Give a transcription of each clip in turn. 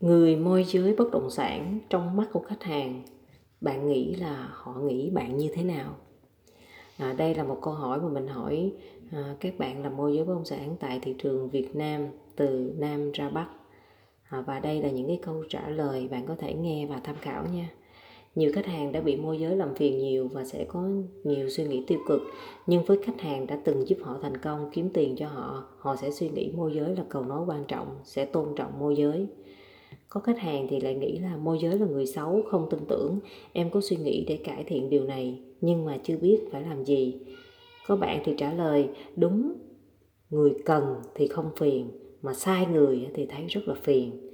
người môi giới bất động sản trong mắt của khách hàng bạn nghĩ là họ nghĩ bạn như thế nào? À, đây là một câu hỏi mà mình hỏi à, các bạn làm môi giới bất động sản tại thị trường Việt Nam từ Nam ra Bắc. À, và đây là những cái câu trả lời bạn có thể nghe và tham khảo nha. Nhiều khách hàng đã bị môi giới làm phiền nhiều và sẽ có nhiều suy nghĩ tiêu cực nhưng với khách hàng đã từng giúp họ thành công kiếm tiền cho họ họ sẽ suy nghĩ môi giới là cầu nối quan trọng sẽ tôn trọng môi giới có khách hàng thì lại nghĩ là môi giới là người xấu không tin tưởng. Em có suy nghĩ để cải thiện điều này nhưng mà chưa biết phải làm gì. Có bạn thì trả lời đúng người cần thì không phiền mà sai người thì thấy rất là phiền.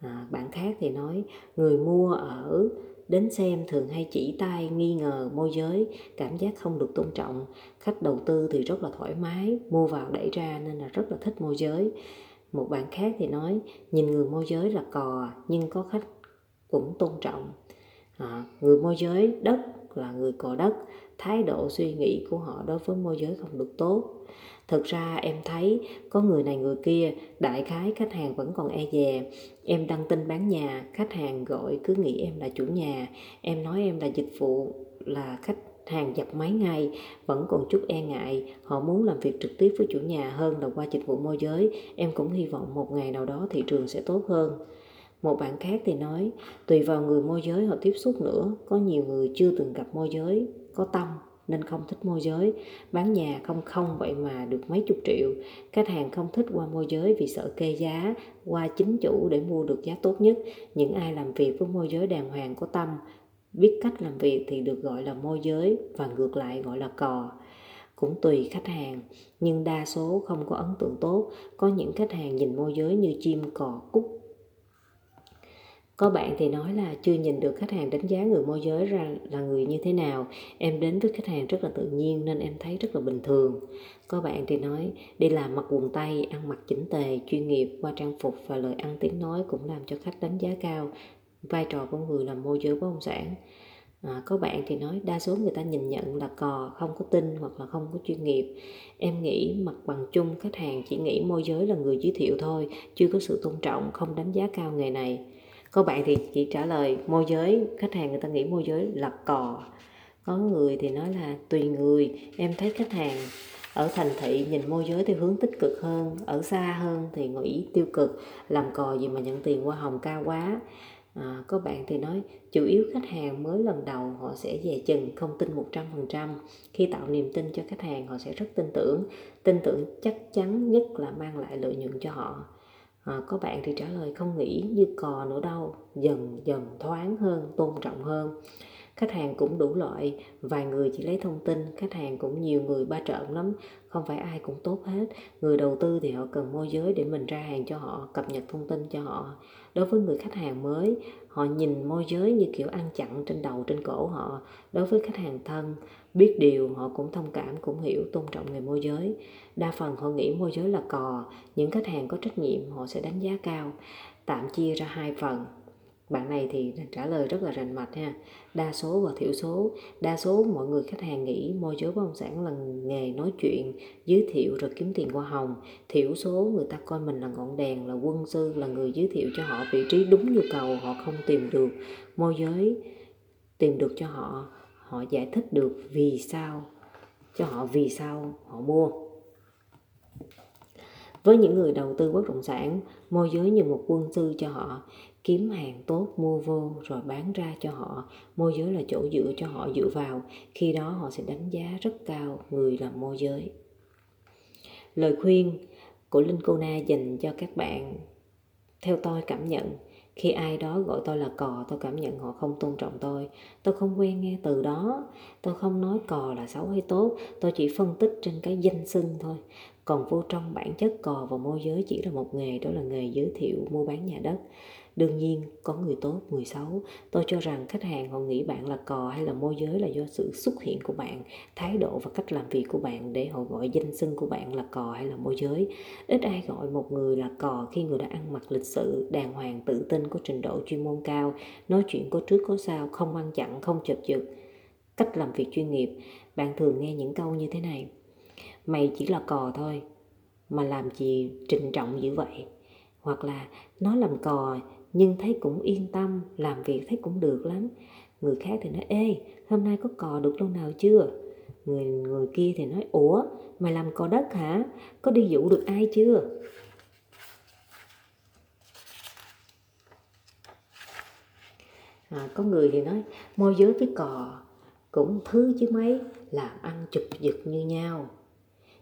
À, bạn khác thì nói người mua ở đến xem thường hay chỉ tay nghi ngờ môi giới cảm giác không được tôn trọng. Khách đầu tư thì rất là thoải mái mua vào đẩy ra nên là rất là thích môi giới một bạn khác thì nói nhìn người môi giới là cò nhưng có khách cũng tôn trọng. À, người môi giới đất là người cò đất thái độ suy nghĩ của họ đối với môi giới không được tốt. Thực ra em thấy có người này người kia đại khái khách hàng vẫn còn e dè. Em đăng tin bán nhà khách hàng gọi cứ nghĩ em là chủ nhà. Em nói em là dịch vụ là khách hàng dập máy ngay vẫn còn chút e ngại. Họ muốn làm việc trực tiếp với chủ nhà hơn là qua dịch vụ môi giới. Em cũng hy vọng một ngày nào đó thị trường sẽ tốt hơn. Một bạn khác thì nói, tùy vào người môi giới họ tiếp xúc nữa, có nhiều người chưa từng gặp môi giới, có tâm nên không thích môi giới. Bán nhà không không vậy mà được mấy chục triệu. Khách hàng không thích qua môi giới vì sợ kê giá, qua chính chủ để mua được giá tốt nhất. Những ai làm việc với môi giới đàng hoàng có tâm biết cách làm việc thì được gọi là môi giới và ngược lại gọi là cò. Cũng tùy khách hàng, nhưng đa số không có ấn tượng tốt, có những khách hàng nhìn môi giới như chim, cò cúc có bạn thì nói là chưa nhìn được khách hàng đánh giá người môi giới ra là người như thế nào. Em đến với khách hàng rất là tự nhiên nên em thấy rất là bình thường. Có bạn thì nói, đi làm mặc quần tây, ăn mặc chỉnh tề, chuyên nghiệp, qua trang phục và lời ăn tiếng nói cũng làm cho khách đánh giá cao vai trò của người làm môi giới bất động sản. À, có bạn thì nói đa số người ta nhìn nhận là cò không có tin hoặc là không có chuyên nghiệp. Em nghĩ mặt bằng chung khách hàng chỉ nghĩ môi giới là người giới thiệu thôi chưa có sự tôn trọng không đánh giá cao nghề này. Có bạn thì chỉ trả lời môi giới khách hàng người ta nghĩ môi giới là cò. Có người thì nói là tùy người em thấy khách hàng ở thành thị nhìn môi giới theo hướng tích cực hơn ở xa hơn thì nghĩ tiêu cực làm cò gì mà nhận tiền qua hồng cao quá. Ờ, à, có bạn thì nói chủ yếu khách hàng mới lần đầu họ sẽ dè chừng không tin 100% khi tạo niềm tin cho khách hàng họ sẽ rất tin tưởng. Tin tưởng chắc chắn nhất là mang lại lợi nhuận cho họ. À, có bạn thì trả lời không nghĩ như cò nữa đâu. Dần dần thoáng hơn tôn trọng hơn khách hàng cũng đủ loại, vài người chỉ lấy thông tin, khách hàng cũng nhiều người ba trợn lắm, không phải ai cũng tốt hết. Người đầu tư thì họ cần môi giới để mình ra hàng cho họ, cập nhật thông tin cho họ. Đối với người khách hàng mới, họ nhìn môi giới như kiểu ăn chặn trên đầu, trên cổ họ. Đối với khách hàng thân, biết điều họ cũng thông cảm, cũng hiểu, tôn trọng người môi giới. Đa phần họ nghĩ môi giới là cò, những khách hàng có trách nhiệm họ sẽ đánh giá cao. Tạm chia ra hai phần bạn này thì trả lời rất là rành mạch ha. Đa số và thiểu số, đa số mọi người khách hàng nghĩ môi giới bất động sản là nghề nói chuyện, giới thiệu rồi kiếm tiền qua hồng. Thiểu số người ta coi mình là ngọn đèn, là quân sư, là người giới thiệu cho họ vị trí đúng nhu cầu, họ không tìm được môi giới, tìm được cho họ họ giải thích được vì sao, cho họ vì sao họ mua với những người đầu tư bất động sản, môi giới như một quân sư cho họ, kiếm hàng tốt, mua vô rồi bán ra cho họ. Môi giới là chỗ dựa cho họ dựa vào, khi đó họ sẽ đánh giá rất cao người làm môi giới. Lời khuyên của linh cô na dành cho các bạn, theo tôi cảm nhận, khi ai đó gọi tôi là cò, tôi cảm nhận họ không tôn trọng tôi. Tôi không quen nghe từ đó, tôi không nói cò là xấu hay tốt, tôi chỉ phân tích trên cái danh xưng thôi còn vô trong bản chất cò và môi giới chỉ là một nghề, đó là nghề giới thiệu mua bán nhà đất. Đương nhiên, có người tốt, người xấu. Tôi cho rằng khách hàng họ nghĩ bạn là cò hay là môi giới là do sự xuất hiện của bạn, thái độ và cách làm việc của bạn để họ gọi danh xưng của bạn là cò hay là môi giới. Ít ai gọi một người là cò khi người đã ăn mặc lịch sự, đàng hoàng, tự tin, có trình độ chuyên môn cao, nói chuyện có trước có sau, không ăn chặn, không chập chực cách làm việc chuyên nghiệp. Bạn thường nghe những câu như thế này mày chỉ là cò thôi mà làm gì trịnh trọng dữ vậy? Hoặc là nó làm cò nhưng thấy cũng yên tâm làm việc thấy cũng được lắm. Người khác thì nói ê hôm nay có cò được lâu nào chưa? Người người kia thì nói ủa mày làm cò đất hả? Có đi dụ được ai chưa? À, có người thì nói môi giới với cò cũng thứ chứ mấy làm ăn chụp giật như nhau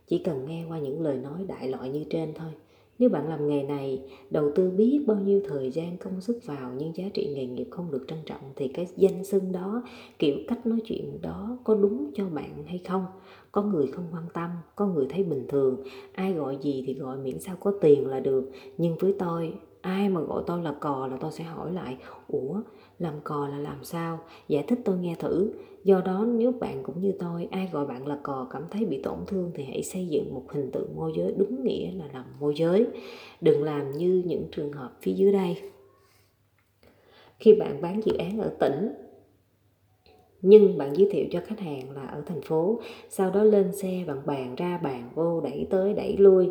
chỉ cần nghe qua những lời nói đại loại như trên thôi. Nếu bạn làm nghề này, đầu tư biết bao nhiêu thời gian, công sức vào, nhưng giá trị nghề nghiệp không được trân trọng, thì cái danh xưng đó, kiểu cách nói chuyện đó có đúng cho bạn hay không? Có người không quan tâm, có người thấy bình thường. Ai gọi gì thì gọi miễn sao có tiền là được. Nhưng với tôi ai mà gọi tôi là cò là tôi sẽ hỏi lại, ủa, làm cò là làm sao? Giải thích tôi nghe thử. Do đó, nếu bạn cũng như tôi, ai gọi bạn là cò cảm thấy bị tổn thương thì hãy xây dựng một hình tượng môi giới đúng nghĩa là làm môi giới. Đừng làm như những trường hợp phía dưới đây. Khi bạn bán dự án ở tỉnh, nhưng bạn giới thiệu cho khách hàng là ở thành phố, sau đó lên xe bạn bàn ra bàn vô đẩy tới đẩy lui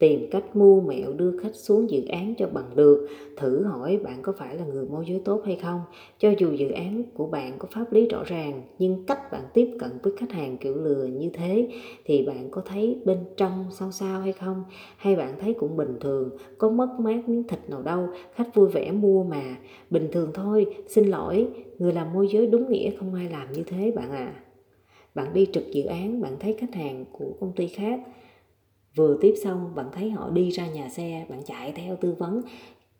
tìm cách mua mẹo đưa khách xuống dự án cho bằng được. Thử hỏi bạn có phải là người môi giới tốt hay không. Cho dù dự án của bạn có pháp lý rõ ràng, nhưng cách bạn tiếp cận với khách hàng kiểu lừa như thế thì bạn có thấy bên trong sao sao hay không? Hay bạn thấy cũng bình thường, có mất mát miếng thịt nào đâu, khách vui vẻ mua mà. Bình thường thôi, xin lỗi, người làm môi giới đúng nghĩa không ai làm như thế bạn à. Bạn đi trực dự án, bạn thấy khách hàng của công ty khác vừa tiếp xong, bạn thấy họ đi ra nhà xe, bạn chạy theo tư vấn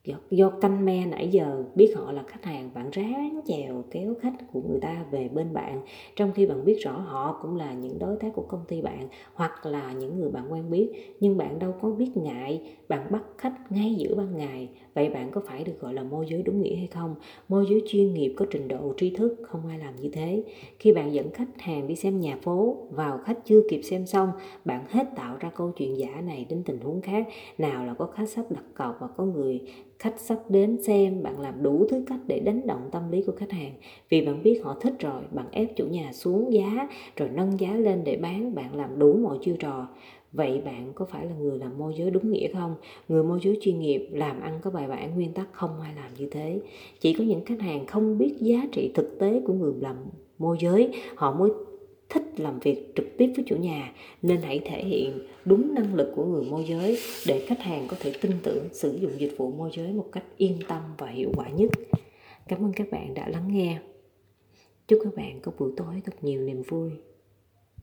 do, do canh me nãy giờ biết họ là khách hàng bạn ráng chèo kéo khách của người ta về bên bạn. Trong khi bạn biết rõ họ cũng là những đối tác của công ty bạn hoặc là những người bạn quen biết nhưng bạn đâu có biết ngại. Bạn bắt khách ngay giữa ban ngày. Vậy bạn có phải được gọi là môi giới đúng nghĩa hay không? Môi giới chuyên nghiệp có trình độ tri thức không ai làm như thế. Khi bạn dẫn khách hàng đi xem nhà phố vào khách chưa kịp xem xong bạn hết tạo ra câu chuyện giả này đến tình huống khác. Nào là có khách sắp đặt cọc và có người khách sắp đến xem, bạn làm đủ thứ cách để đánh động tâm lý của khách hàng. Vì bạn biết họ thích rồi, bạn ép chủ nhà xuống giá, rồi nâng giá lên để bán, bạn làm đủ mọi chiêu trò. Vậy bạn có phải là người làm môi giới đúng nghĩa không? Người môi giới chuyên nghiệp làm ăn có bài bản, nguyên tắc không ai làm như thế. Chỉ có những khách hàng không biết giá trị thực tế của người làm môi giới, họ mới thích làm việc trực tiếp với chủ nhà, nên hãy thể hiện đúng năng lực của người môi giới để khách hàng có thể tin tưởng sử dụng dịch vụ môi giới một cách yên tâm và hiệu quả nhất. Cảm ơn các bạn đã lắng nghe. Chúc các bạn có buổi tối thật nhiều niềm vui.